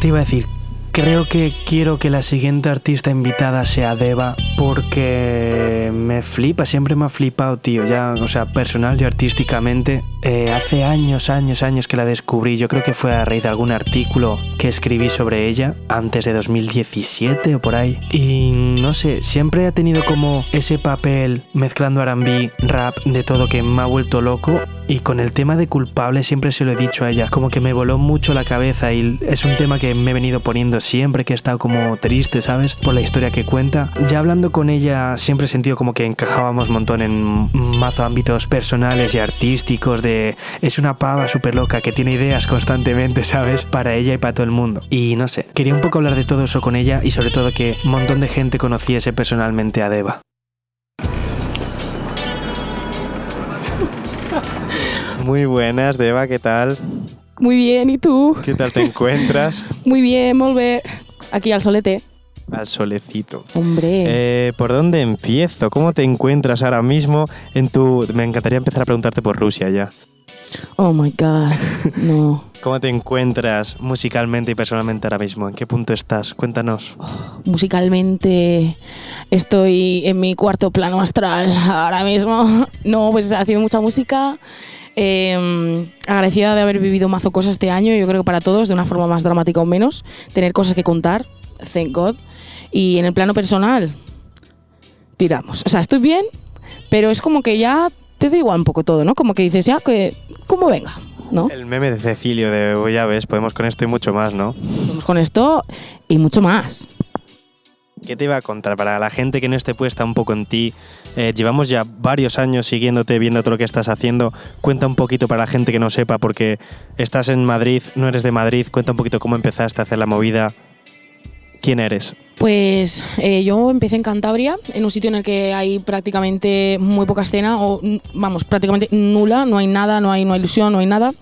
te iba a decir? Creo que quiero que la siguiente artista invitada sea Deva porque me flipa, siempre me ha flipado, tío, ya, o sea, personal y artísticamente. Eh, hace años, años, años que la descubrí, yo creo que fue a raíz de algún artículo que escribí sobre ella, antes de 2017 o por ahí. Y no sé, siempre ha tenido como ese papel mezclando R&B, rap, de todo que me ha vuelto loco y con el tema de culpable siempre se lo he dicho a ella, como que me voló mucho la cabeza y es un tema que me he venido poniendo siempre que he estado como triste, ¿sabes? Por la historia que cuenta. Ya hablando con ella siempre he sentido como que encajábamos un montón en mazo ámbitos personales y artísticos de... Es una pava súper loca que tiene ideas constantemente, ¿sabes? Para ella y para todo el mundo. Y no sé, quería un poco hablar de todo eso con ella y sobre todo que un montón de gente conociese personalmente a Deva. Muy buenas, Deva, ¿qué tal? Muy bien, ¿y tú? ¿Qué tal te encuentras? Muy bien, bé. Aquí al solete. Al solecito. Hombre. Eh, ¿Por dónde empiezo? ¿Cómo te encuentras ahora mismo en tu... Me encantaría empezar a preguntarte por Rusia ya. Oh my god. No. ¿Cómo te encuentras musicalmente y personalmente ahora mismo? ¿En qué punto estás? Cuéntanos. Musicalmente estoy en mi cuarto plano astral ahora mismo. No, pues haciendo mucha música. Eh, agradecida de haber vivido mazo cosas este año, yo creo que para todos, de una forma más dramática o menos. Tener cosas que contar, thank God. Y en el plano personal, tiramos. O sea, estoy bien, pero es como que ya te da igual un poco todo, ¿no? Como que dices, ya, que como venga, ¿no? El meme de Cecilio de, "Oh, ya ves, podemos con esto y mucho más, ¿no? Vamos con esto y mucho más. ¿Qué te iba a contar? Para la gente que no esté puesta un poco en ti, eh, llevamos ya varios años siguiéndote, viendo todo lo que estás haciendo. Cuenta un poquito para la gente que no sepa, porque estás en Madrid, no eres de Madrid. Cuenta un poquito cómo empezaste a hacer la movida. ¿Quién eres? Pues eh, yo empecé en Cantabria, en un sitio en el que hay prácticamente muy poca escena, o vamos, prácticamente nula, no hay nada, no hay, no hay ilusión, no hay nada.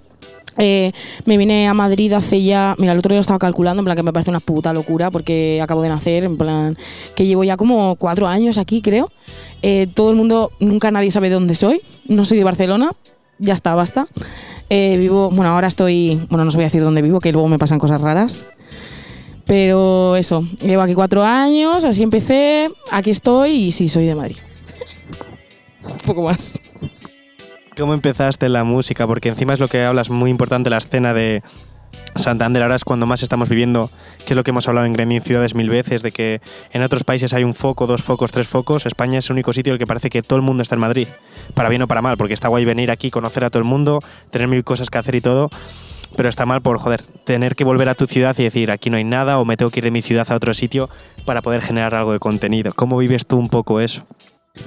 Eh, me vine a Madrid hace ya, mira, el otro día estaba calculando, en plan que me parece una puta locura porque acabo de nacer, en plan que llevo ya como cuatro años aquí, creo. Eh, todo el mundo, nunca nadie sabe de dónde soy, no soy de Barcelona, ya está, basta. Eh, vivo, bueno, ahora estoy, bueno, no os voy a decir dónde vivo, que luego me pasan cosas raras. Pero eso, llevo aquí cuatro años, así empecé, aquí estoy y sí, soy de Madrid. Un poco más. ¿Cómo empezaste la música? Porque encima es lo que hablas muy importante, la escena de Santander ahora es cuando más estamos viviendo, que es lo que hemos hablado en Gremio Ciudades mil veces, de que en otros países hay un foco, dos focos, tres focos. España es el único sitio en el que parece que todo el mundo está en Madrid, para bien o para mal, porque está guay venir aquí, conocer a todo el mundo, tener mil cosas que hacer y todo, pero está mal por, joder, tener que volver a tu ciudad y decir, aquí no hay nada, o me tengo que ir de mi ciudad a otro sitio para poder generar algo de contenido. ¿Cómo vives tú un poco eso?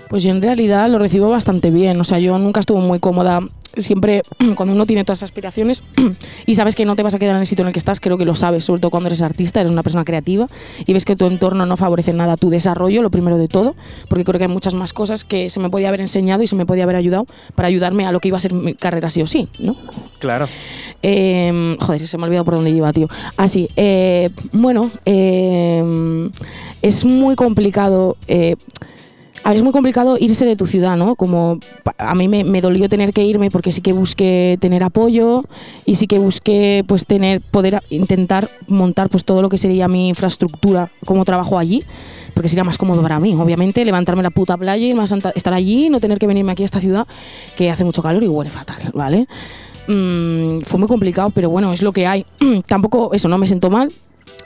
Pues yo en realidad lo recibo bastante bien. O sea, yo nunca estuve muy cómoda. Siempre, cuando uno tiene todas esas aspiraciones y sabes que no te vas a quedar en el sitio en el que estás, creo que lo sabes, sobre todo cuando eres artista, eres una persona creativa y ves que tu entorno no favorece nada tu desarrollo, lo primero de todo, porque creo que hay muchas más cosas que se me podía haber enseñado y se me podía haber ayudado para ayudarme a lo que iba a ser mi carrera sí o sí, ¿no? Claro. Eh, joder, se me ha olvidado por dónde iba, tío. Así, eh, bueno, eh, es muy complicado. A es muy complicado irse de tu ciudad, ¿no? Como a mí me, dolió tener que irme porque sí que busqué tener apoyo y sí que busqué pues tener poder intentar montar pues todo lo que sería mi infraestructura como trabajo allí, porque sería más cómodo para mí, obviamente, levantarme la puta playa, a Santa- estar allí, no tener que venirme aquí a esta ciudad que hace mucho calor y huele fatal, ¿vale? Mm, fue muy complicado, pero bueno, es lo que hay. Tampoco eso, no me siento mal,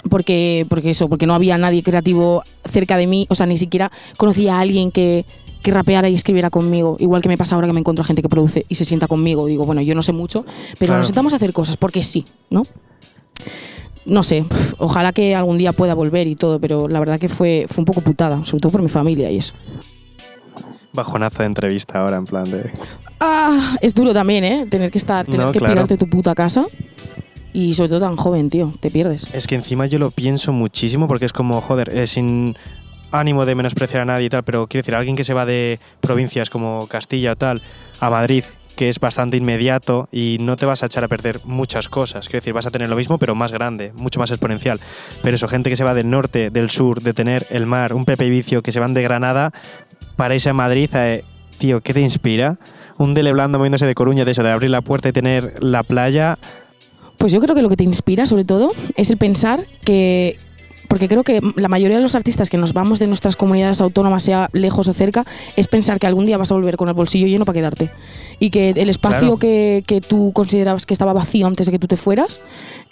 porque, porque eso, porque no había nadie creativo cerca de mí, o sea, ni siquiera conocía a alguien que, que rapeara y escribiera conmigo, igual que me pasa ahora que me encuentro gente que produce y se sienta conmigo, digo, bueno, yo no sé mucho, pero Claro. nos sentamos a hacer cosas, porque sí, ¿no? No sé, ojalá que algún día pueda volver y todo, pero la verdad que fue, fue un poco putada, sobre todo por mi familia y eso. Bajonazo de entrevista ahora, en plan de... Ah, es duro también, ¿eh? Tener que estar, tener No, que claro. pirarte tu puta casa y sobre todo tan joven, tío, te pierdes. Es que encima yo lo pienso muchísimo porque es como, joder, eh, sin ánimo de menospreciar a nadie y tal, pero quiero decir, alguien que se va de provincias como Castilla o tal a Madrid, que es bastante inmediato y no te vas a echar a perder muchas cosas. Quiero decir, vas a tener lo mismo, pero más grande, mucho más exponencial. Pero eso, gente que se va del norte, del sur, de tener el mar, un Pepe y Vicio, que se van de Granada para irse a Madrid, eh, tío, ¿qué te inspira? Un Dele Blando moviéndose de Coruña, de eso, de abrir la puerta y tener la playa. Pues yo creo que lo que te inspira sobre todo es el pensar que porque creo que la mayoría de los artistas que nos vamos de nuestras comunidades autónomas, sea lejos o cerca, es pensar que algún día vas a volver con el bolsillo lleno para quedarte. Y que el espacio Claro. que, que tú considerabas que estaba vacío antes de que tú te fueras,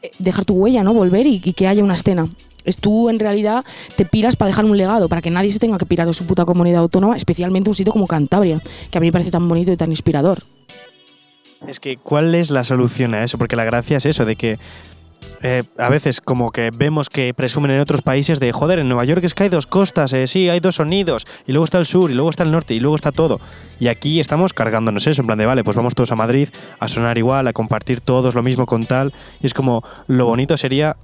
eh, dejar tu huella, ¿no? Volver y, y que haya una escena. Es tú en realidad te piras para dejar un legado, para que nadie se tenga que pirar de su puta comunidad autónoma, especialmente un sitio como Cantabria, que a mí me parece tan bonito y tan inspirador. Es que, ¿cuál es la solución a eso? Porque la gracia es eso, de que eh, a veces como que vemos que presumen en otros países de, joder, en Nueva York es que hay dos costas, eh, sí, hay dos sonidos, y luego está el sur, y luego está el norte, y luego está todo. Y aquí estamos cargándonos eso, en plan de, vale, pues vamos todos a Madrid a sonar igual, a compartir todos lo mismo con tal, y es como, lo bonito sería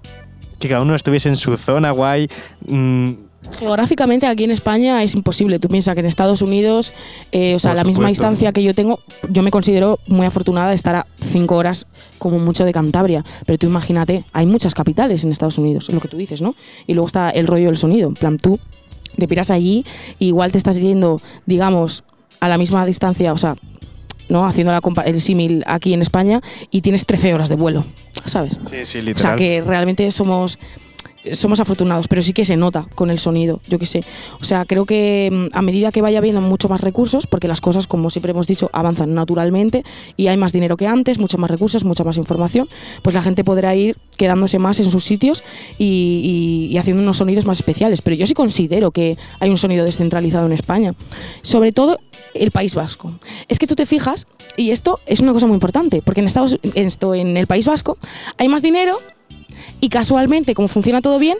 que cada uno estuviese en su zona guay. mm, Geográficamente aquí en España es imposible. Tú piensas que en Estados Unidos, eh, o sea, Por la misma distancia que yo tengo, yo me considero muy afortunada de estar a cinco horas como mucho de Cantabria. Pero tú imagínate, hay muchas capitales en Estados Unidos, es lo que tú dices, ¿no? Y luego está el rollo del sonido. En plan, tú te piras allí, y igual te estás yendo, digamos, a la misma distancia, o sea, ¿no? Haciendo la compa- el símil aquí en España y tienes 13 horas de vuelo, ¿sabes? sí, sí, O sea literal. que realmente somos somos afortunados, pero sí que se nota con el sonido, yo qué sé. O sea, creo que mm, a medida que vaya habiendo mucho más recursos, porque las cosas, como siempre hemos dicho, avanzan naturalmente y hay más dinero que antes, mucho más recursos, mucha más información, pues la gente podrá ir quedándose más en sus sitios y, y- haciendo unos sonidos más especiales. Pero yo sí considero que hay un sonido descentralizado en España. Sobre todo el País Vasco. Es que tú te fijas, y esto es una cosa muy importante, porque en, Estados, esto, en el País Vasco hay más dinero y casualmente, como funciona todo bien,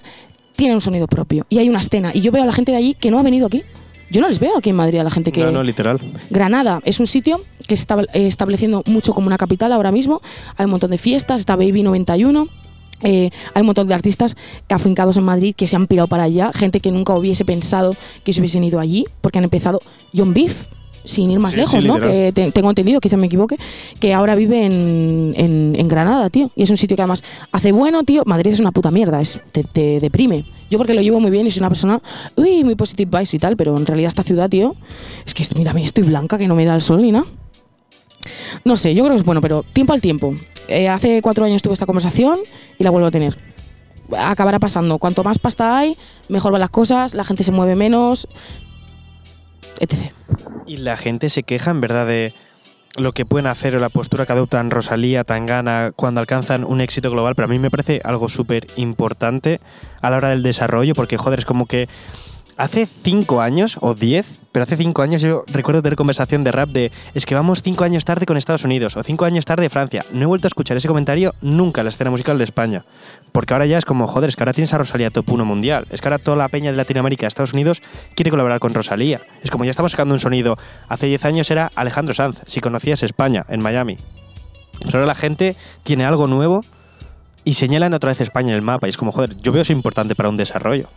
tiene un sonido propio y hay una escena. Y yo veo a la gente de allí que no ha venido aquí. Yo no les veo aquí en Madrid a la gente que... No, no, literal. Granada es un sitio que se está eh, estableciendo mucho como una capital ahora mismo. Hay un montón de fiestas, está Baby 91. eh, hay un montón de artistas afincados en Madrid que se han pirado para allá, gente que nunca hubiese pensado que se hubiesen ido allí, porque han empezado John Beef, sin ir más Sí, sí, lejos, ¿no? Que te- tengo entendido, quizá me equivoque, que ahora vive en, en- en Granada, tío. Y es un sitio que además hace bueno, tío. Madrid es una puta mierda, es, te, te deprime. Yo porque lo llevo muy bien y soy una persona, uy, muy positive vibes y tal, pero en realidad esta ciudad, tío, es que mira, a mí estoy blanca, que no me da el sol ni nada. No sé, yo creo que es bueno, pero tiempo al tiempo. Eh, hace cuatro años tuve esta conversación y la vuelvo a tener. Acabará pasando. Cuanto más pasta hay, mejor van las cosas, la gente se mueve menos, etc. Y la gente se queja, en verdad, de lo que pueden hacer o la postura que adoptan Rosalía, Tangana, cuando alcanzan un éxito global, pero a mí me parece algo súper importante a la hora del desarrollo, porque, joder, es como que hace cinco años o diez, pero hace cinco años yo recuerdo tener conversación de rap de es que vamos cinco años tarde con Estados Unidos o cinco años tarde Francia. No he vuelto a escuchar ese comentario nunca en la escena musical de España. Porque ahora ya es como, joder, es que ahora tienes a Rosalía top 1 mundial. Es que ahora toda la peña de Latinoamérica, Estados Unidos, quiere colaborar con Rosalía. Es como ya estamos sacando un sonido. Hace 10 años era Alejandro Sanz, si conocías España, en Miami. Pero ahora la gente tiene algo nuevo y señalan otra vez España en el mapa. Y es como, joder, yo veo eso importante para un desarrollo.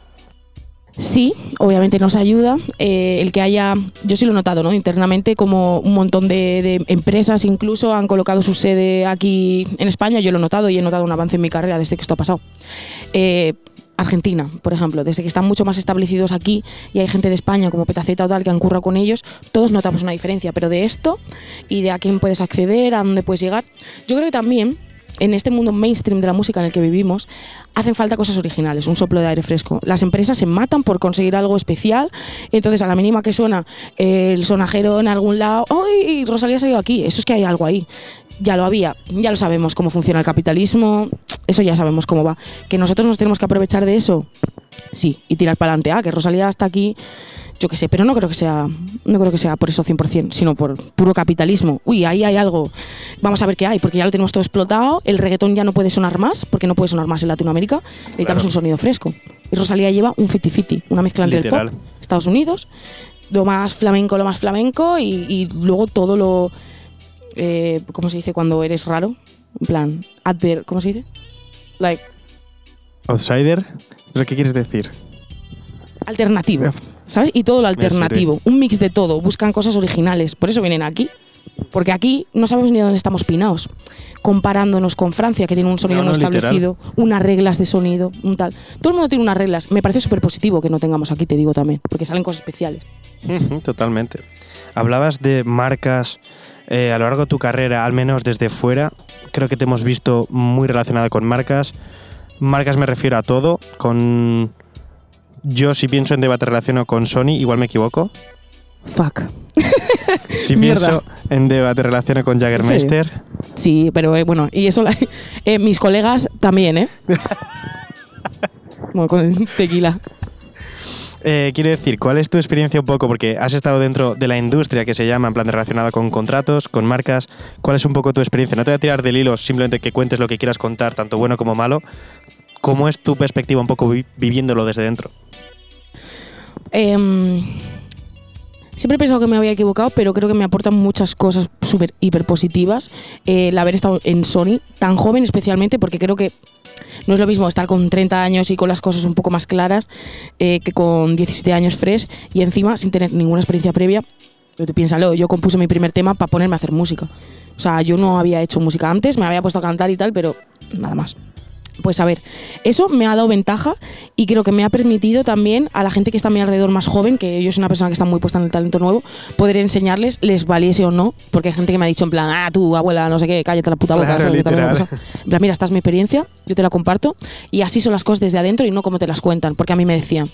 Sí, obviamente nos ayuda eh, el que haya, yo sí lo he notado, ¿no? Internamente como un montón de, de empresas incluso han colocado su sede aquí en España, yo lo he notado y he notado un avance en mi carrera desde que esto ha pasado. Eh, Argentina, por ejemplo, desde que están mucho más establecidos aquí y hay gente de España como Petaceta o tal que han currado con ellos, todos notamos una diferencia, pero de esto y de a quién puedes acceder, a dónde puedes llegar, yo creo que también en este mundo mainstream de la música en el que vivimos, hacen falta cosas originales, un soplo de aire fresco. Las empresas se matan por conseguir algo especial, entonces a la mínima que suena eh, el sonajero en algún lado, ¡ay! Rosalía ha salido aquí, eso es que hay algo ahí. Ya lo había, ya lo sabemos cómo funciona el capitalismo, eso ya sabemos cómo va. Que nosotros nos tenemos que aprovechar de eso, sí, y tirar para adelante. Ah, que Rosalía está aquí, yo qué sé, pero no creo que sea, no creo que sea por eso 100%, sino por puro capitalismo. Uy, ahí hay algo. Vamos a ver qué hay, porque ya lo tenemos todo explotado. El reggaetón ya no puede sonar más, porque no puede sonar más en Latinoamérica. Necesitamos Claro. un sonido fresco. Y Rosalía lleva un 50-50, una mezcla entre Literal. el pop, Estados Unidos, lo más flamenco, lo más flamenco, y, y luego todo lo. Eh, ¿Cómo se dice cuando eres raro? En plan, adver, ¿cómo se dice? Like, Outsider, ¿lo que quieres decir? alternativo, ¿sabes? Y todo lo alternativo, un mix de todo, buscan cosas originales, por eso vienen aquí. Porque aquí no sabemos ni dónde estamos pinados, comparándonos con Francia, que tiene un sonido No, no, no, literal. establecido, unas reglas de sonido, un tal. Todo el mundo tiene unas reglas. Me parece súper positivo que no tengamos aquí, te digo también, porque salen cosas especiales. Totalmente. Hablabas de marcas eh, a lo largo de tu carrera, al menos desde fuera. creo que te hemos visto muy relacionada con marcas. Marcas me refiero a todo, con... Yo si pienso en Deva te relaciono con Sony, igual me equivoco. Fuck. Si pienso en Deva te relaciono con Jaggermeister. Sí, pero eh, bueno, y eso, la- eh, mis colegas también, ¿eh? bueno, con tequila. Eh, quiero decir, ¿cuál es tu experiencia un poco? Porque has estado dentro de la industria que se llama, en plan relacionada con contratos, con marcas. ¿Cuál es un poco tu experiencia? No te voy a tirar del hilo, simplemente que cuentes lo que quieras contar, tanto bueno como malo. ¿Cómo es tu perspectiva un poco vi- viviéndolo desde dentro? Em, siempre he pensado que me había equivocado, pero creo que me aportan muchas cosas súper hiper positivas eh, el haber estado en Sony, tan joven especialmente, porque creo que no es lo mismo estar con 30 años y con las cosas un poco más claras eh, que con 17 años fresh y encima sin tener ninguna experiencia previa. Pero tú piénsalo, yo compuse mi primer tema para ponerme a hacer música. O sea, yo no había hecho música antes, me había puesto a cantar y tal, pero nada más. Pues a ver, eso me ha dado ventaja y creo que me ha permitido también a la gente que está a mi alrededor más joven, que yo soy una persona que está muy puesta en el talento nuevo, poder enseñarles, les valiese o no, porque hay gente que me ha dicho en plan, ah, tú, abuela, no sé qué, cállate la puta boca, Claro. En plan, mira, esta es mi experiencia, yo te la comparto y así son las cosas desde adentro y no como te las cuentan, porque a mí me decían,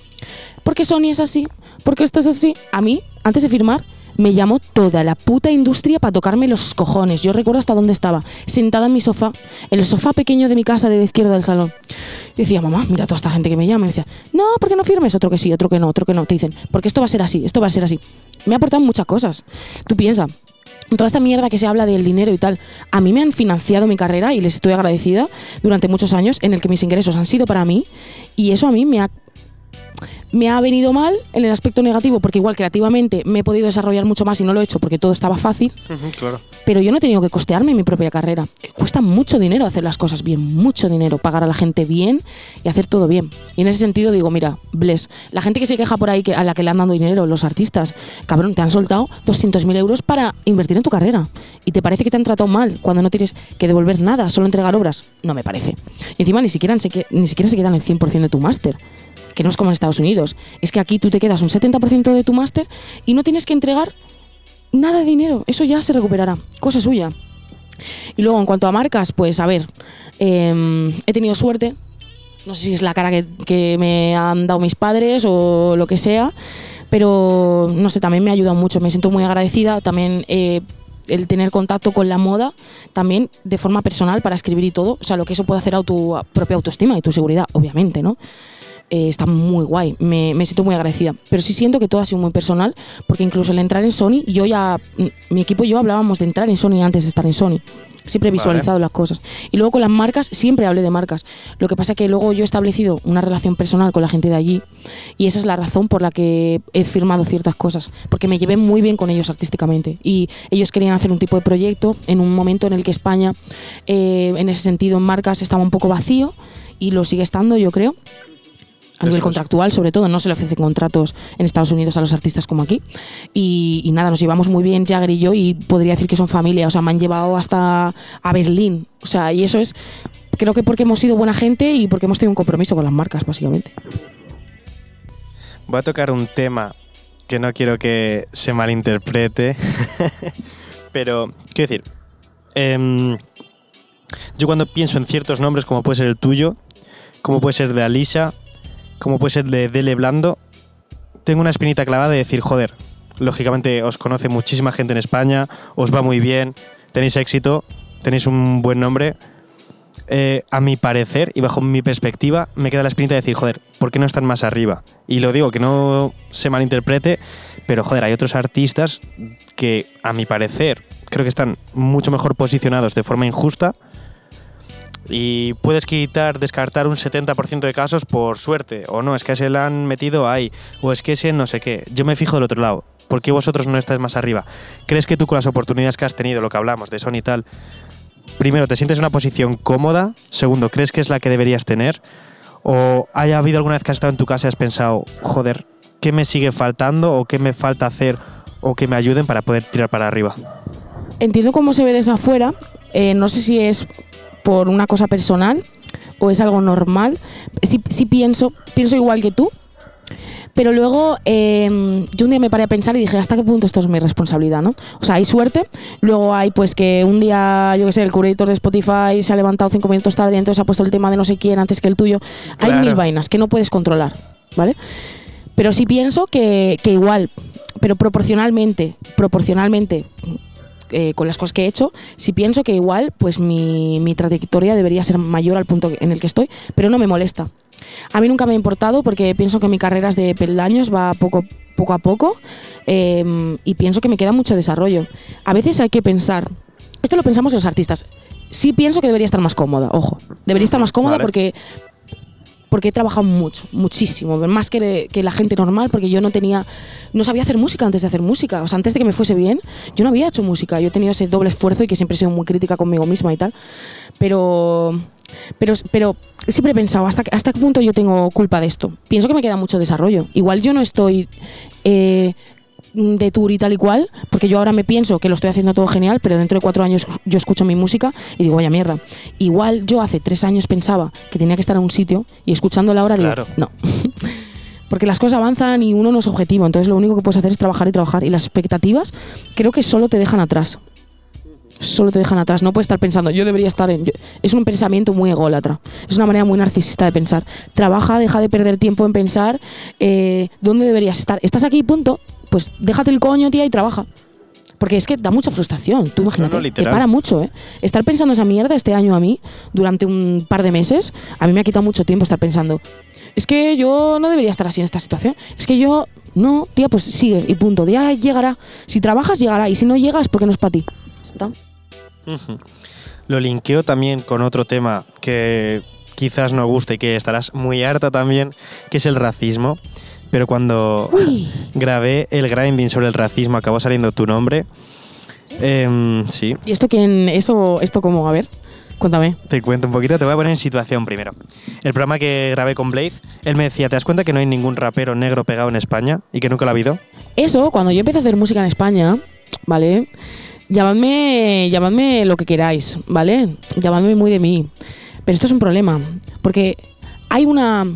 ¿por qué Sony es así? ¿Por qué esto es así? A mí, antes de firmar, me llamó toda la puta industria para tocarme los cojones. Yo recuerdo hasta dónde estaba, sentada en mi sofá, en el sofá pequeño de mi casa de la izquierda del salón. Y decía, mamá, mira toda esta gente que me llama. Y decía, no, ¿por qué no firmes? Otro que sí, otro que no, otro que no. Te dicen, porque esto va a ser así, esto va a ser así. Me ha aportado muchas cosas. Tú piensas, toda esta mierda que se habla del dinero y tal, a mí me han financiado mi carrera y les estoy agradecida durante muchos años en el que mis ingresos han sido para mí y eso a mí me ha me ha venido mal en el aspecto negativo porque igual creativamente me he podido desarrollar mucho más y no lo he hecho porque todo estaba fácil, claro. pero yo no he tenido que costearme mi propia carrera. Cuesta mucho dinero hacer las cosas bien, mucho dinero, pagar a la gente bien y hacer todo bien. Y en ese sentido digo, mira, bless, la gente que se queja por ahí que, a la que le han dado dinero, los artistas, cabrón, te han soltado 200.000 euros para invertir en tu carrera y te parece que te han tratado mal cuando no tienes que devolver nada, solo entregar obras. No me parece. Y encima ni siquiera ni siquiera se quedan el 100% de tu máster que no es como en Estados Unidos. Es que aquí tú te quedas un 70% de tu máster y no tienes que entregar nada de dinero. Eso ya se recuperará. Cosa suya. Y luego, en cuanto a marcas, pues a ver, eh, he tenido suerte. No sé si es la cara que, que me han dado mis padres o lo que sea, pero no sé, también me ha ayudado mucho. Me siento muy agradecida. También eh, el tener contacto con la moda, también de forma personal para escribir y todo. O sea, lo que eso puede hacer a tu propia autoestima y tu seguridad, obviamente, ¿no? Eh, está muy guay, me, me siento muy agradecida. Pero sí siento que todo ha sido muy personal, porque incluso el entrar en Sony, yo ya, mi equipo y yo hablábamos de entrar en Sony antes de estar en Sony. Siempre he Vale. visualizado las cosas. Y luego con las marcas, siempre hablé de marcas. Lo que pasa es que luego yo he establecido una relación personal con la gente de allí, y esa es la razón por la que he firmado ciertas cosas, porque me llevé muy bien con ellos artísticamente. Y ellos querían hacer un tipo de proyecto en un momento en el que España, eh, en ese sentido, en marcas estaba un poco vacío, y lo sigue estando, yo creo a nivel contractual, sobre todo, no se le ofrecen contratos en Estados Unidos a los artistas como aquí. Y, y nada, nos llevamos muy bien Jagger y yo y podría decir que son familia, o sea, me han llevado hasta a Berlín. O sea, y eso es, creo que porque hemos sido buena gente y porque hemos tenido un compromiso con las marcas, básicamente. Voy a tocar un tema que no quiero que se malinterprete, pero quiero decir, em, yo cuando pienso en ciertos nombres, como puede ser el tuyo, como puede ser de Alisa, como puede ser de Dele Blando, tengo una espinita clavada de decir, joder, lógicamente os conoce muchísima gente en España, os va muy bien, tenéis éxito, tenéis un buen nombre. Eh, a mi parecer y bajo mi perspectiva, me queda la espinita de decir, joder, ¿por qué no están más arriba? Y lo digo, que no se malinterprete, pero joder, hay otros artistas que a mi parecer creo que están mucho mejor posicionados de forma injusta y puedes quitar, descartar un 70% de casos por suerte, o no, es que se le han metido ahí, o es que ese no sé qué. Yo me fijo del otro lado. ¿Por qué vosotros no estáis más arriba? ¿Crees que tú con las oportunidades que has tenido, lo que hablamos de Sony y tal, primero, ¿te sientes en una posición cómoda? Segundo, ¿crees que es la que deberías tener? ¿O haya habido alguna vez que has estado en tu casa y has pensado, joder, ¿qué me sigue faltando o qué me falta hacer o que me ayuden para poder tirar para arriba? Entiendo cómo se ve desde afuera, eh, no sé si es por una cosa personal o es algo normal. Sí, sí pienso, pienso igual que tú, Pero luego eh, yo un día me paré a pensar y dije, ¿hasta qué punto esto es mi responsabilidad, no? O sea, hay suerte, luego hay pues que un día, yo qué sé, el curator de Spotify se ha levantado cinco minutos tarde y entonces ha puesto el tema de no sé quién antes que el tuyo. Hay mil vainas que no puedes controlar, ¿vale? Pero sí pienso que, que igual, pero proporcionalmente, proporcionalmente eh, con las cosas que he hecho, sí pienso que igual pues mi, mi trayectoria debería ser mayor al punto en el que estoy, pero no me molesta. A mí nunca me ha importado porque pienso que mi carrera es de peldaños, va poco, poco a poco eh, y pienso que me queda mucho desarrollo. A veces hay que pensar, esto lo pensamos los artistas, sí pienso que debería estar más cómoda, ojo, debería estar más cómoda Vale. porque porque he trabajado mucho, muchísimo, más que, que la gente normal, porque yo no tenía, no sabía hacer música antes de hacer música, o sea, antes de que me fuese bien, yo no había hecho música, yo he tenido ese doble esfuerzo y que siempre he sido muy crítica conmigo misma y tal, pero, pero, pero siempre he pensado, ¿hasta, ¿hasta qué punto yo tengo culpa de esto? Pienso que me queda mucho desarrollo, igual yo no estoy... eh, de tour y tal y cual, porque yo ahora me pienso que lo estoy haciendo todo genial, pero dentro de cuatro años yo escucho mi música y digo, vaya mierda. Igual yo hace tres años pensaba que tenía que estar en un sitio y escuchándola ahora digo, Claro. no. Porque las cosas avanzan y uno no es objetivo, entonces lo único que puedes hacer es trabajar y trabajar. Y las expectativas creo que solo te dejan atrás. Solo te dejan atrás. No puedes estar pensando, yo debería estar en. yo- Es un pensamiento muy ególatra. Es una manera muy narcisista de pensar. Trabaja, deja de perder tiempo en pensar eh, dónde deberías estar. Estás aquí, punto. Pues déjate el coño, tía, y trabaja. Porque es que da mucha frustración. Tú imagínate, te literal. para mucho, ¿eh? Estar pensando esa mierda este año a mí, durante un par de meses, a mí me ha quitado mucho tiempo estar pensando. Es que yo no debería estar así en esta situación. Es que yo, no, tía, pues sigue y punto. Ya llegará. Si trabajas, llegará. Y si no llegas, porque no es para ti. Está. Lo linkeo también con otro tema que quizás no guste y que estarás muy harta también, que es el racismo. Pero cuando Uy, grabé el grinding sobre el racismo acabó saliendo tu nombre. Em, sí, ¿y esto quién? Eso, esto cómo? A ver, cuéntame. te cuento un poquito, te voy a poner en situación primero. El programa que grabé con Blaze, él me decía, ¿te das cuenta que no hay ningún rapero negro pegado en España y que nunca lo ha habido? Eso, cuando yo empecé a hacer música en España, ¿vale? Llamadme, llamadme lo que queráis, ¿vale? Llamadme muy de mí. Pero esto es un problema, porque hay una...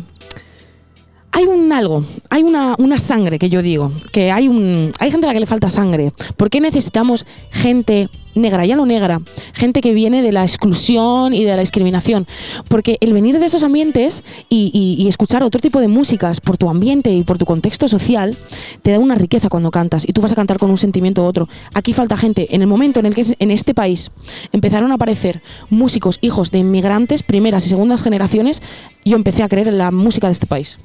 Hay un algo, hay una, sangre que yo digo, que hay un hay gente a la que le falta sangre. ¿Por qué necesitamos gente negra, ya no negra, gente que viene de la exclusión y de la discriminación? Porque el venir de esos ambientes y, y- y escuchar otro tipo de músicas por tu ambiente y por tu contexto social te da una riqueza cuando cantas y tú vas a cantar con un sentimiento u otro. Aquí falta gente. En el momento en el que en este país empezaron a aparecer músicos hijos de inmigrantes, primeras y segundas generaciones, yo empecé a creer en la música de este país.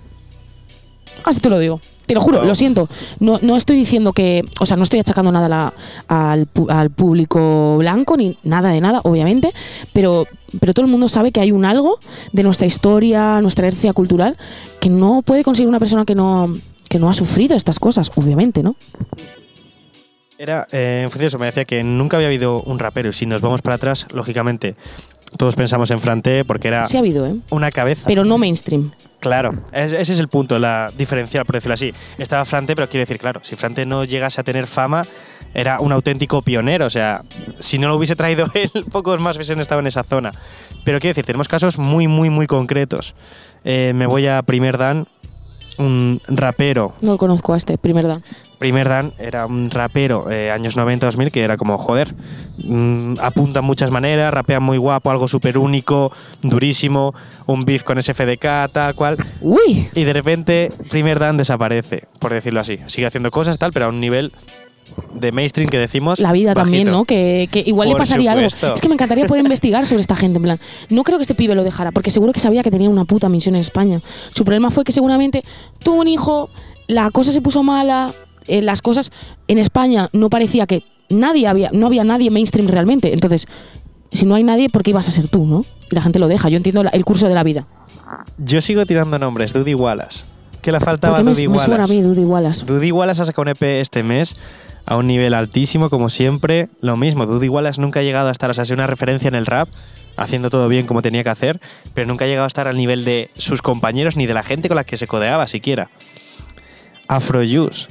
Así te lo digo. Te lo juro, lo siento. No, no estoy diciendo que. O sea, no estoy achacando nada a la- al, al público blanco, ni nada de nada, obviamente. Pero, pero todo el mundo sabe que hay un algo de nuestra historia, nuestra herencia cultural, que no puede conseguir una persona que no, que no ha sufrido estas cosas, obviamente, ¿no? Era eh, en función de eso, me decía que nunca había habido un rapero y si nos vamos para atrás, lógicamente, todos pensamos en Frante porque era Sí ha habido, ¿eh? una cabeza. Pero no mainstream. Claro, es- ese es el punto, la diferencial, por decirlo así. Estaba Frante, pero quiero decir, claro, si Frante no llegase a tener fama, era un auténtico pionero. O sea, si no lo hubiese traído él, pocos más hubiesen estado en esa zona. Pero quiero decir, tenemos casos muy, muy, muy concretos. Eh, me voy a Primer Dan, un rapero. No lo conozco a este, primer dan. Primer Dan era un rapero eh, años 90-2000 que era como, joder, mm, apunta en muchas maneras, rapea muy guapo, algo súper único, durísimo, un beef con SFDK, tal cual. ¡Uy! Y de repente, Primer Dan desaparece, por decirlo así. Sigue haciendo cosas tal, pero a un nivel de mainstream que decimos. La vida también, bajito. ¿no? Que, que igual le Por pasaría supuesto. algo. Es que me encantaría poder investigar sobre esta gente, en plan. No creo que este pibe lo dejara, porque seguro que sabía que tenía una puta misión en España. Su problema fue que seguramente tuvo un hijo, la cosa se puso mala, eh, las cosas en España no parecía que nadie había, no había nadie mainstream realmente. Entonces, si no hay nadie, ¿por qué ibas a ser tú, no? Y la gente lo deja. Yo entiendo la- el curso de la vida. Yo sigo tirando nombres, Dudy Wallace. ¿Qué le faltaba me, Dudy me Wallace? suena a mí, Dudy Wallace. Dudy Wallace ha sacado un EP este mes a un nivel altísimo, como siempre. Lo mismo, Dudy Wallace nunca ha llegado a estar, o sea, ha sido una referencia en el rap, haciendo todo bien como tenía que hacer, pero nunca ha llegado a estar al nivel de sus compañeros ni de la gente con la que se codeaba siquiera. Afrojuice.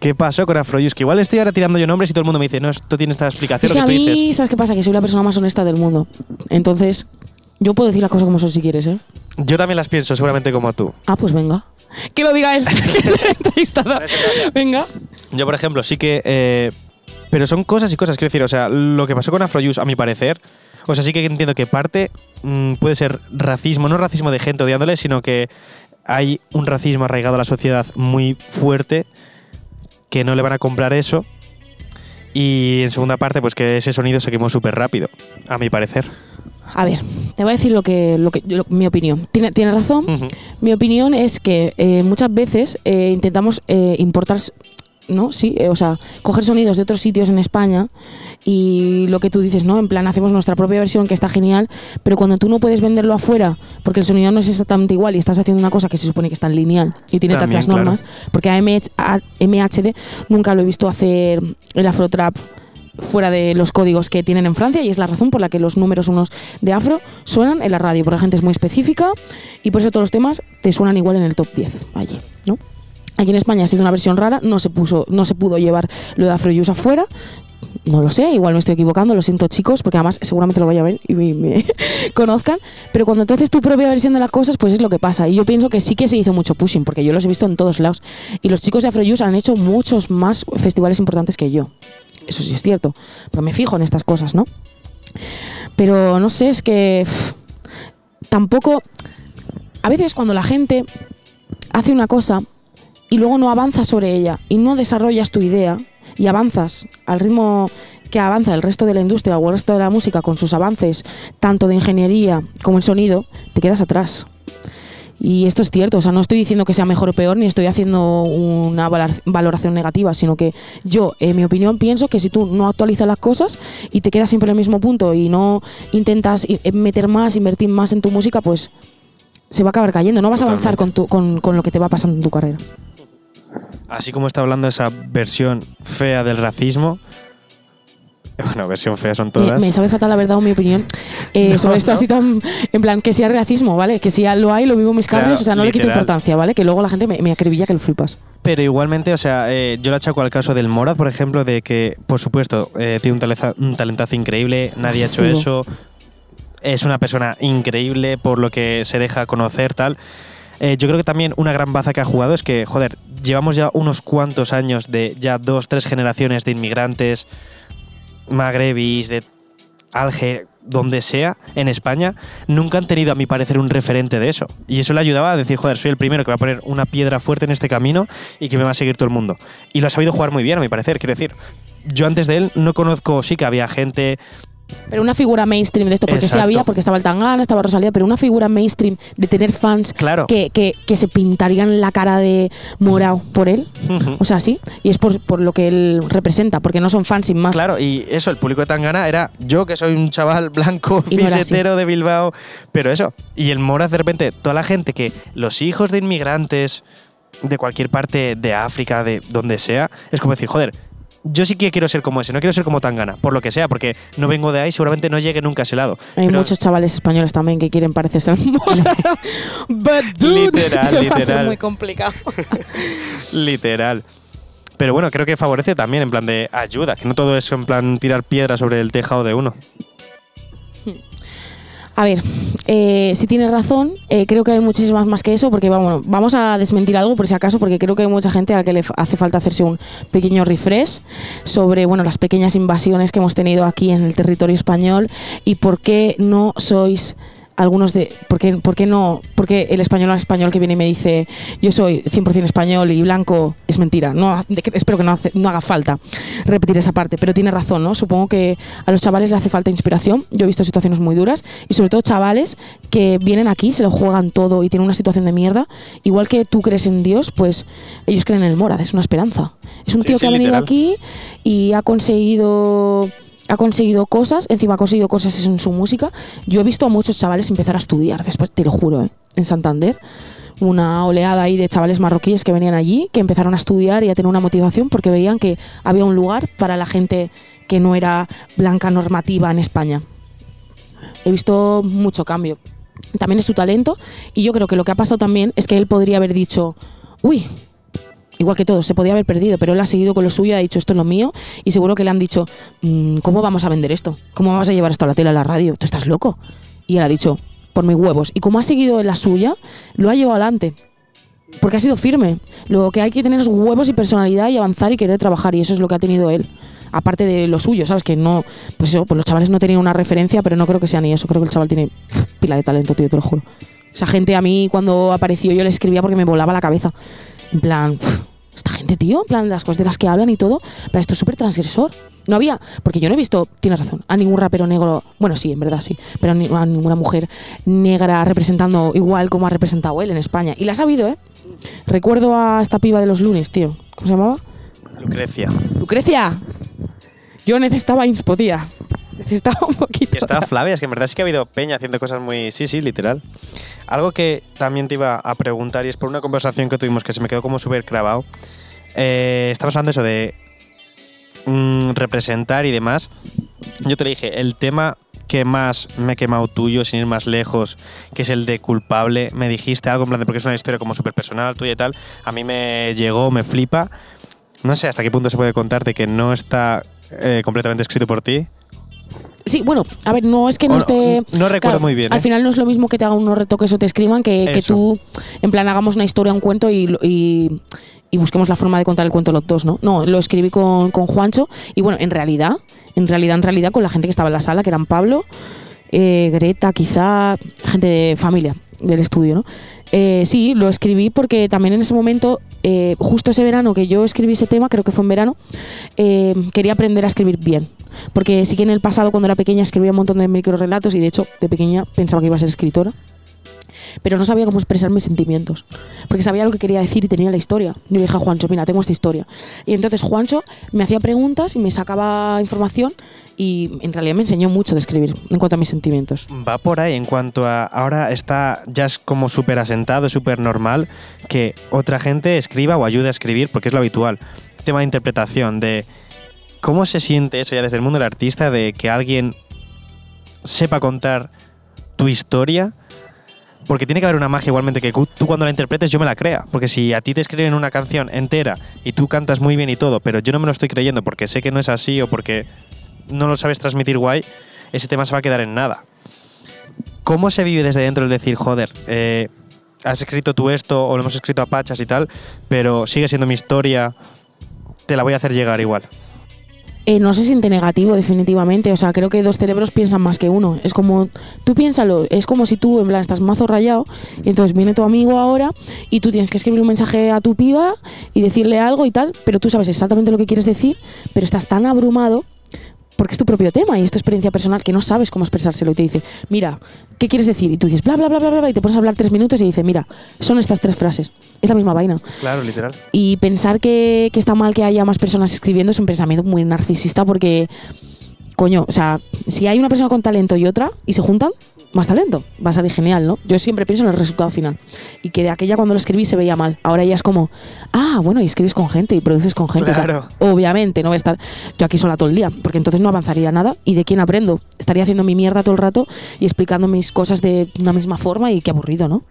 ¿Qué pasó con Afrojuice? Que igual estoy ahora tirando yo nombres y todo el mundo me dice, no, esto tiene esta explicación, Es que lo a que tú mí, dices. ¿sabes qué pasa? Que soy la persona más honesta del mundo. Entonces, Yo puedo decir las cosas como son si quieres, ¿eh? Yo también las pienso seguramente como tú. Ah, pues venga. Que lo diga él, que es el entrevistado. Venga. Yo, por ejemplo, sí que... eh, pero son cosas y cosas, quiero decir, o sea, lo que pasó con Afrojuice, a mi parecer, o sea, sí que entiendo que parte mm, puede ser racismo, no racismo de gente odiándole, sino que hay un racismo arraigado a la sociedad muy fuerte que no le van a comprar eso. Y en segunda parte, pues que ese sonido se quemó súper rápido, a mi parecer. A ver, te voy a decir lo que, lo que lo- mi opinión. Tiene, tiene razón. Mi opinión es que eh, muchas veces eh, intentamos eh, importar, ¿no? Sí, eh, o sea, coger sonidos de otros sitios en España y lo que tú dices, ¿no? En plan, hacemos nuestra propia versión que está genial, pero cuando tú no puedes venderlo afuera porque el sonido no es exactamente igual y estás haciendo una cosa que se supone que está en lineal y tiene También, tantas normas, porque a MH a MHD nunca lo he visto hacer el afrotrap fuera de los códigos que tienen en Francia y es la razón por la que los números unos de afro suenan en la radio, porque la gente es muy específica y por eso todos los temas te suenan igual en el top 10 allí, ¿no? Aquí en España ha sido una versión rara, no se puso, no se pudo llevar lo de Afrojuice afuera. No lo sé, igual me estoy equivocando, lo siento chicos, porque además seguramente lo vaya a ver y me, conozcan. Pero cuando tú haces tu propia versión de las cosas, pues es lo que pasa. Y yo pienso que sí que se hizo mucho pushing, porque yo los he visto en todos lados. Y los chicos de Afrojuice han hecho muchos más festivales importantes que yo. Eso sí es cierto. Pero me fijo en estas cosas, ¿no? Pero no sé, es que tampoco... A veces cuando la gente hace una cosa y luego no avanzas sobre ella y no desarrollas tu idea y avanzas al ritmo que avanza el resto de la industria o el resto de la música con sus avances, tanto de ingeniería como en sonido, te quedas atrás. Y esto es cierto, o sea, no estoy diciendo que sea mejor o peor, ni estoy haciendo una valoración negativa, sino que yo, en mi opinión, pienso que si tú no actualizas las cosas y te quedas siempre en el mismo punto y no intentas i- meter más, invertir más en tu música, pues se va a acabar cayendo. No vas a avanzar con, tu- con, con lo que te va pasando en tu carrera. Así como está hablando esa versión fea del racismo. Bueno, versión fea son todas. me sabe fatal la verdad o mi opinión eh, No, sobre esto no. así tan en plan que si hay racismo vale que si lo hay lo vivo en mis Claro, carnes o sea no le quito importancia vale que luego la gente me, me acribilla que lo flipas Pero igualmente, o sea, eh, yo le achaco al caso del Morad, por ejemplo, de que, por supuesto, eh, tiene un, taleza- un talentazo increíble, nadie ha hecho eso, es una persona increíble por lo que se deja conocer, tal. Eh, yo creo que también una gran baza que ha jugado es que, joder, llevamos ya unos cuantos años de ya dos, tres generaciones de inmigrantes magrebis, de Alger, donde sea, en España, nunca han tenido, a mi parecer, un referente de eso. Y eso le ayudaba a decir, joder, soy el primero que va a poner una piedra fuerte en este camino y que me va a seguir todo el mundo. Y lo ha sabido jugar muy bien, a mi parecer. Quiero decir, yo antes de él no conozco, sí que había gente pero una figura mainstream de esto porque sí Exacto. había porque estaba el Tangana estaba Rosalía pero una figura mainstream de tener fans Claro. que, que, que se pintarían la cara de morado por él o sea sí y es por, por lo que él representa porque no son fans sin más Claro, y eso, el público de Tangana era yo, que soy un chaval blanco, Y no así. cisetero de Bilbao, pero eso. Y el Moraz, de repente, toda la gente que los hijos de inmigrantes de cualquier parte de África, de donde sea, es como decir, joder, yo sí que quiero ser como ese, no quiero ser como Tangana, por lo que sea, porque no vengo de ahí, seguramente no llegue nunca a ese lado. hay Pero- muchos chavales españoles también que quieren parecerse al Mora. But dude, Literal, te va a ser literal. muy complicado. Literal. Pero bueno, creo que favorece también en plan de ayuda, que no todo es en plan tirar piedra sobre el tejado de uno. A ver, eh, si tienes razón, eh, creo que hay muchísimas más que eso, porque vamos, vamos a desmentir algo por si acaso, porque creo que hay mucha gente a la que le hace falta hacerse un pequeño refresh sobre bueno, las pequeñas invasiones que hemos tenido aquí en el territorio español y por qué no sois algunos de por qué, por qué no porque el español al español que viene y me dice yo soy 100% español y blanco es mentira no espero que no, hace- no haga falta repetir esa parte pero tiene razón no supongo que a los chavales le hace falta inspiración. Yo he visto situaciones muy duras y sobre todo chavales que vienen aquí se lo juegan todo y tienen una situación de mierda. Igual que tú crees en Dios pues ellos creen en el Morad es una esperanza. Es un Sí, tío sí, que ha venido literal. aquí y ha conseguido ha conseguido cosas, encima ha conseguido cosas en su música. Yo he visto a muchos chavales empezar a estudiar, después te lo juro, ¿eh? en Santander. Una oleada ahí de chavales marroquíes que venían allí, que empezaron a estudiar y a tener una motivación porque veían que había un lugar para la gente que no era blanca normativa en España. He visto mucho cambio. También es su talento y yo creo que lo que ha pasado también es que él podría haber dicho, uy, igual que todos, se podía haber perdido, pero él ha seguido con lo suyo, ha dicho esto es lo mío y seguro que le han dicho, "Mm, ¿cómo vamos a vender esto? ¿Cómo vamos a llevar esto a la tele, a la radio? ¿Tú estás loco? Y él ha dicho, por mis huevos. Y como ha seguido la suya, lo ha llevado adelante. Porque ha sido firme. Lo que hay que tener es huevos y personalidad y avanzar y querer trabajar. Y eso es lo que ha tenido él. Aparte de lo suyo, ¿sabes? Que no. Pues eso, pues los chavales no tenían una referencia, pero no creo que sea ni eso. Creo que el chaval tiene pila de talento, tío, te lo juro. Esa gente a mí, cuando apareció, yo le escribía porque me volaba la cabeza. En plan, esta gente, tío, en plan, las cosas de las que hablan y todo. Pero esto es súper transgresor. No había, porque yo no he visto, tienes razón, a ningún rapero negro, bueno, sí, en verdad sí, pero ni- a ninguna mujer negra representando igual como ha representado él en España. Y la ha sabido, ¿eh? Recuerdo a esta piba de los lunes, tío. ¿Cómo se llamaba? Lucrecia. Lucrecia. Yo necesitaba inspo, tía. Necesitaba un poquito. Y estaba Flavia, es que en verdad sí que ha habido peña haciendo cosas muy. Sí, sí, literal. Algo que también te iba a preguntar, y es por una conversación que tuvimos que se me quedó como súper clavado. Eh, estamos hablando de eso de mm, representar y demás. Yo te dije, el tema que más me he quemado tuyo, sin ir más lejos, que es el de culpable, me dijiste algo en plan de porque es una historia como súper personal tuya y tal. A mí me llegó, me flipa. No sé hasta qué punto se puede contarte que no está eh, completamente escrito por ti. Sí, bueno, a ver, no es que no esté. no recuerdo muy bien, Al ¿eh? final no es lo mismo que te hagan unos retoques o te escriban que, tú, en plan, hagamos una historia, un cuento y, lo- y, y busquemos la forma de contar el cuento los dos, ¿no? No, lo escribí con, con Juancho y bueno, en realidad, en realidad, en realidad, con la gente que estaba en la sala, que eran Pablo, eh, Greta, quizá, gente de familia del estudio, ¿no? Eh, sí, lo escribí porque también en ese momento, eh, justo ese verano que yo escribí ese tema, creo que fue en verano, eh, quería aprender a escribir bien. Porque sí que en el pasado, cuando era pequeña, escribía un montón de microrelatos y de hecho, de pequeña pensaba que iba a ser escritora. Pero no sabía cómo expresar mis sentimientos. Porque sabía lo que quería decir y tenía la historia. Y le dije a Juancho, mira, tengo esta historia. Y entonces Juancho me hacía preguntas y me sacaba información y en realidad me enseñó mucho de escribir en cuanto a mis sentimientos. Va por ahí en cuanto a ahora está ya es como súper asentado, súper normal que otra gente escriba o ayude a escribir porque es lo habitual. Tema de interpretación, de cómo se siente eso ya desde el mundo del artista, de que alguien sepa contar tu historia. Porque tiene que haber una magia igualmente que tú cuando la interpretes yo me la crea. Porque si a ti te escriben una canción entera y tú cantas muy bien y todo, pero yo no me lo estoy creyendo porque sé que no es así o porque no lo sabes transmitir guay, ese tema se va a quedar en nada. ¿Cómo se vive desde dentro el decir, joder, eh, has escrito tú esto o lo hemos escrito a pachas y tal, pero sigue siendo mi historia, te la voy a hacer llegar igual? Eh, no se siente negativo, definitivamente. O sea, creo que dos cerebros piensan más que uno. Es como, tú piénsalo, es como si tú, en plan, estás mazo rayado, y entonces viene tu amigo ahora y tú tienes que escribir un mensaje a tu piba y decirle algo y tal, pero tú sabes exactamente lo que quieres decir, pero estás tan abrumado porque es tu propio tema y es tu experiencia personal que no sabes cómo expresárselo y te dice, mira, ¿qué quieres decir? Y tú dices, bla, bla, bla, bla, bla, bla, y te pones a hablar tres minutos y dice, mira, son estas tres frases. Es la misma vaina. Claro, literal. Y pensar que, que está mal que haya más personas escribiendo es un pensamiento muy narcisista porque, coño, o sea, si hay una persona con talento y otra y se juntan, más talento. Va a salir genial, ¿no? Yo siempre pienso en el resultado final. Y que de aquella cuando lo escribí se veía mal. Ahora ya es como, ah, bueno, y escribes con gente y produces con gente. Claro. Obviamente, no voy a estar yo aquí sola todo el día, porque entonces no avanzaría nada. ¿Y de quién aprendo? Estaría haciendo mi mierda todo el rato y explicando mis cosas de una misma forma y qué aburrido, ¿no?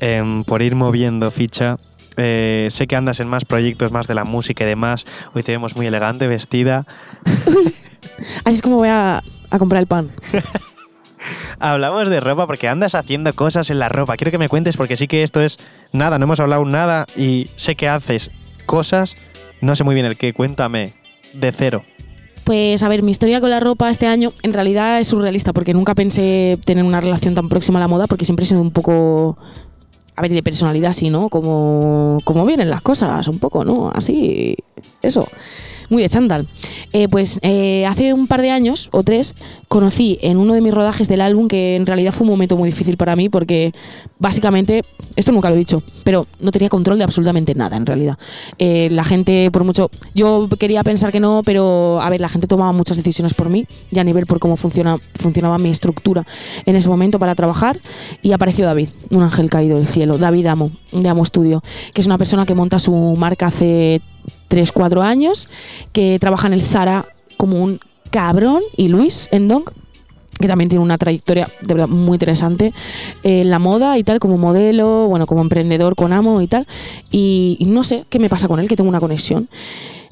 Em, por ir moviendo ficha, eh, sé que andas en más proyectos, más de la música y demás. Hoy te vemos muy elegante, vestida. Así es como voy a, a comprar el pan. Hablamos de ropa porque andas haciendo cosas en la ropa. Quiero que me cuentes porque sí que esto es nada, no hemos hablado nada y sé que haces cosas, no sé muy bien el qué, cuéntame, de cero. Pues a ver, mi historia con la ropa este año en realidad es surrealista porque nunca pensé tener una relación tan próxima a la moda porque siempre he sido un poco, a ver, de personalidad así, ¿no? Como, como vienen las cosas, un poco, ¿no? Así, eso. Muy de chándal. Eh, pues eh, hace un par de años o tres conocí en uno de mis rodajes del álbum que en realidad fue un momento muy difícil para mí porque básicamente, esto nunca lo he dicho, pero no tenía control de absolutamente nada en realidad. Eh, la gente, por mucho, yo quería pensar que no, pero a ver, la gente tomaba muchas decisiones por mí y a nivel por cómo funciona, funcionaba mi estructura en ese momento para trabajar y apareció David, un ángel caído del cielo, David Amo, de Amo Studio, que es una persona que monta su marca hace 3, 4 años, que trabaja en el Zara como un cabrón, y Luis Endong, que también tiene una trayectoria de verdad muy interesante eh, en la moda y tal, como modelo, bueno, como emprendedor con Amo y tal. Y no sé qué me pasa con él, que tengo una conexión.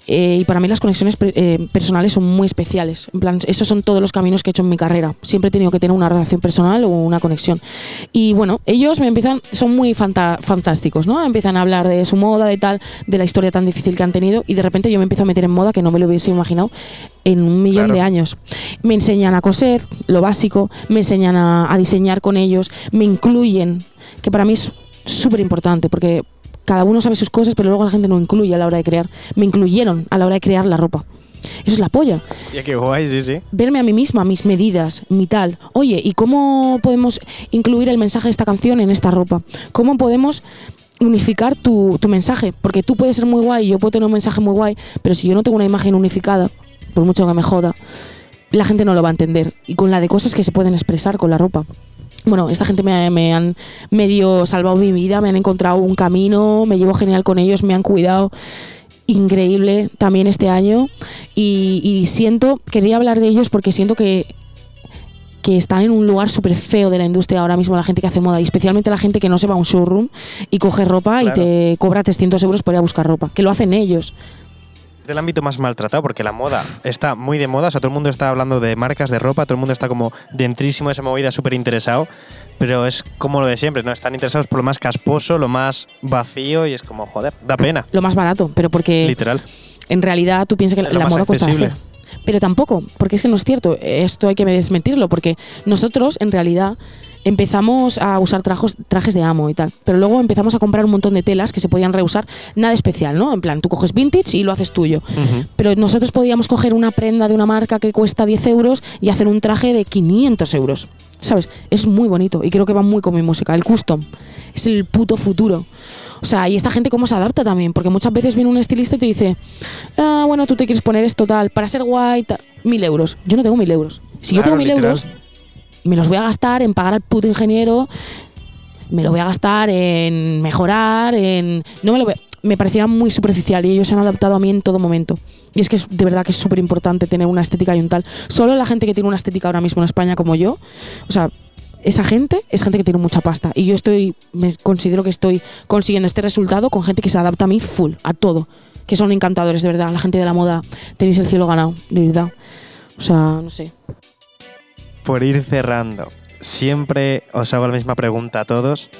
Eh, y para mí las conexiones eh, personales son muy especiales. En plan, esos son todos los caminos que he hecho en mi carrera. Siempre he tenido que tener una relación personal o una conexión. Y bueno, ellos me empiezan, son muy fantásticos, ¿no? Empiezan a hablar de su moda, de tal, de la historia tan difícil que han tenido y de repente yo me empiezo a meter en moda que no me lo hubiese imaginado en un millón Claro. de años. Me enseñan a coser, lo básico, me enseñan a, a diseñar con ellos, me incluyen, que para mí es súper importante porque cada uno sabe sus cosas, pero luego la gente no incluye a la hora de crear. Me incluyeron a la hora de crear la ropa. Eso es la polla Hostia, qué guay, sí, sí. verme a mí misma, mis medidas, mi tal. Oye, ¿y cómo podemos incluir el mensaje de esta canción en esta ropa? ¿Cómo podemos unificar tu, tu mensaje? Porque tú puedes ser muy guay, yo puedo tener un mensaje muy guay, pero si yo no tengo una imagen unificada, por mucho que me joda, la gente no lo va a entender. Y con la de cosas que se pueden expresar con la ropa. Bueno, esta gente me, me han medio salvado mi vida, me han encontrado un camino, me llevo genial con ellos, me han cuidado increíble también este año y, y siento, quería hablar de ellos porque siento que, que están en un lugar súper feo de la industria ahora mismo, la gente que hace moda, y especialmente la gente que no se va a un showroom y coge ropa Claro. y te cobra 300 euros por ir a buscar ropa, que lo hacen ellos. Es del ámbito más maltratado porque la moda está muy de moda, o sea, todo el mundo está hablando de marcas de ropa, todo el mundo está como dentrísimo de esa movida, súper interesado, pero es como lo de siempre, ¿no? Están interesados por lo más casposo, lo más vacío y es como, joder, da pena, Lo más barato, pero porque literal. en realidad tú piensas que lo la moda cuesta accesible. hacer. Pero tampoco, porque es que no es cierto. Esto hay que desmentirlo, porque nosotros en realidad empezamos a usar trajos, trajes de amo y tal. Pero luego empezamos a comprar un montón de telas que se podían reusar. Nada especial, ¿no? En plan, tú coges vintage y lo haces tuyo. Pero nosotros podíamos coger una prenda de una marca que cuesta 10 euros y hacer un traje de 500 euros. ¿Sabes? Es muy bonito y creo que va muy con mi música. El custom es el puto futuro. O sea, y esta gente cómo se adapta también, porque muchas veces viene un estilista y te dice, ah, bueno, tú te quieres poner esto tal, para ser guay, tal, mil euros. Yo no tengo mil euros. Si yo tengo mil literal. euros, me los voy a gastar en pagar al puto ingeniero, me lo voy a gastar en mejorar, en... No me lo voy a- Me parecía muy superficial y ellos se han adaptado a mí en todo momento. Y es que es de verdad que es súper importante tener una estética y un tal. Solo la gente que tiene una estética ahora mismo en España como yo, o sea, esa gente es gente que tiene mucha pasta. Y yo estoy, me considero que estoy consiguiendo este resultado con gente que se adapta a mí full, a todo. Que son encantadores, de verdad. La gente de la moda, tenéis el cielo ganado, de verdad. O sea, no sé. Por ir cerrando, siempre os hago la misma pregunta a todos.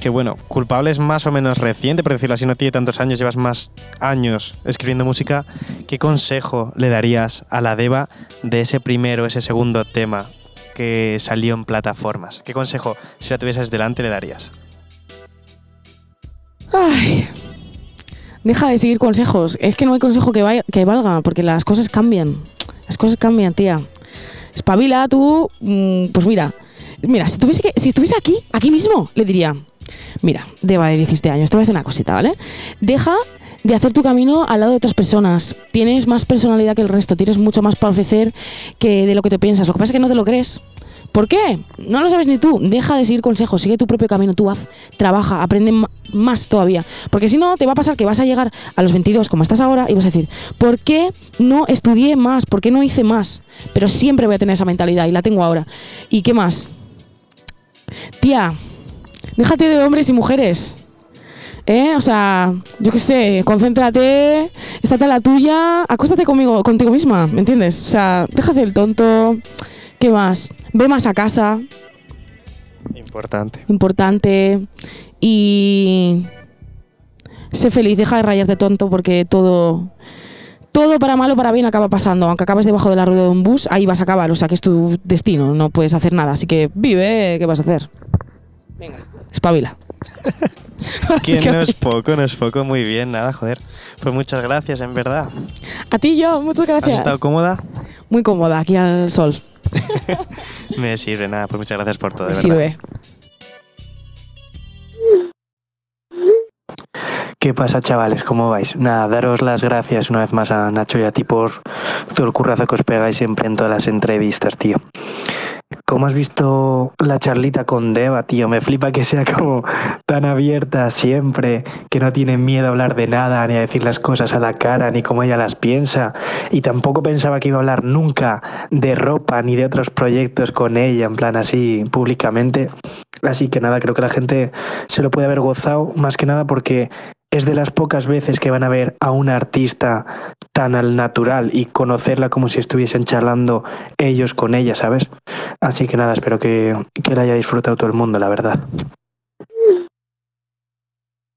Que bueno, culpable es más o menos reciente, por decirlo así, no tiene tantos años, llevas más años escribiendo música. ¿Qué consejo le darías a la Deva de ese primero, ese segundo tema que salió en plataformas? ¿Qué consejo, si la tuvieses delante, le darías? Ay, deja de seguir consejos. Es que no hay consejo que, que valga, porque las cosas cambian. Las cosas cambian, tía. Espabila tú, mm, pues mira. Mira, si estuviese aquí, aquí mismo, le diría, mira, Deba de 17 años, te voy a hacer una cosita, ¿vale? Deja de hacer tu camino al lado de otras personas. Tienes más personalidad que el resto, tienes mucho más para ofrecer que de lo que te piensas. Lo que pasa es que no te lo crees. ¿Por qué? No lo sabes ni tú. Deja de seguir consejos, sigue tu propio camino, tú haz, trabaja, aprende más todavía. Porque si no, te va a pasar que vas a llegar a los 22 como estás ahora y vas a decir, ¿por qué no estudié más? ¿Por qué no hice más? Pero siempre voy a tener esa mentalidad y la tengo ahora. ¿Y qué más? Tía, déjate de hombres y mujeres. ¿Eh? O sea, yo qué sé, concéntrate, estate a la tuya, acuéstate conmigo, contigo misma, ¿me entiendes? O sea, déjate el tonto. ¿Qué más? Ve más a casa, Importante. importante. Y sé feliz, deja de rayarte tonto porque todo, todo para mal o para bien acaba pasando. Aunque acabes debajo de la rueda de un bus, ahí vas a acabar. O sea, que es tu destino, no puedes hacer nada. Así que vive, ¿qué vas a hacer? Venga, espabila. Que no es poco, no es poco. Muy bien, nada, joder. Pues muchas gracias, en verdad. A ti y yo, muchas ¿Has gracias. estado cómoda? Muy cómoda aquí al sol. Me sirve, nada. Pues muchas gracias por todo, Me verdad. sirve. ¿Qué pasa, chavales? ¿Cómo vais? Nada, daros las gracias una vez más a Nacho y a ti por todo el currazo que os pegáis siempre en todas las entrevistas, tío. ¿Cómo has visto la charlita con Deva, tío? Me flipa que sea como tan abierta siempre, que no tiene miedo a hablar de nada, ni a decir las cosas a la cara, ni como ella las piensa. Y tampoco pensaba que iba a hablar nunca de ropa ni de otros proyectos con ella, en plan así, públicamente. Así que nada, creo que la gente se lo puede haber gozado, más que nada porque es de las pocas veces que van a ver a una artista tan al natural y conocerla como si estuviesen charlando ellos con ella, ¿sabes? Así que nada, espero que, que la haya disfrutado todo el mundo, la verdad.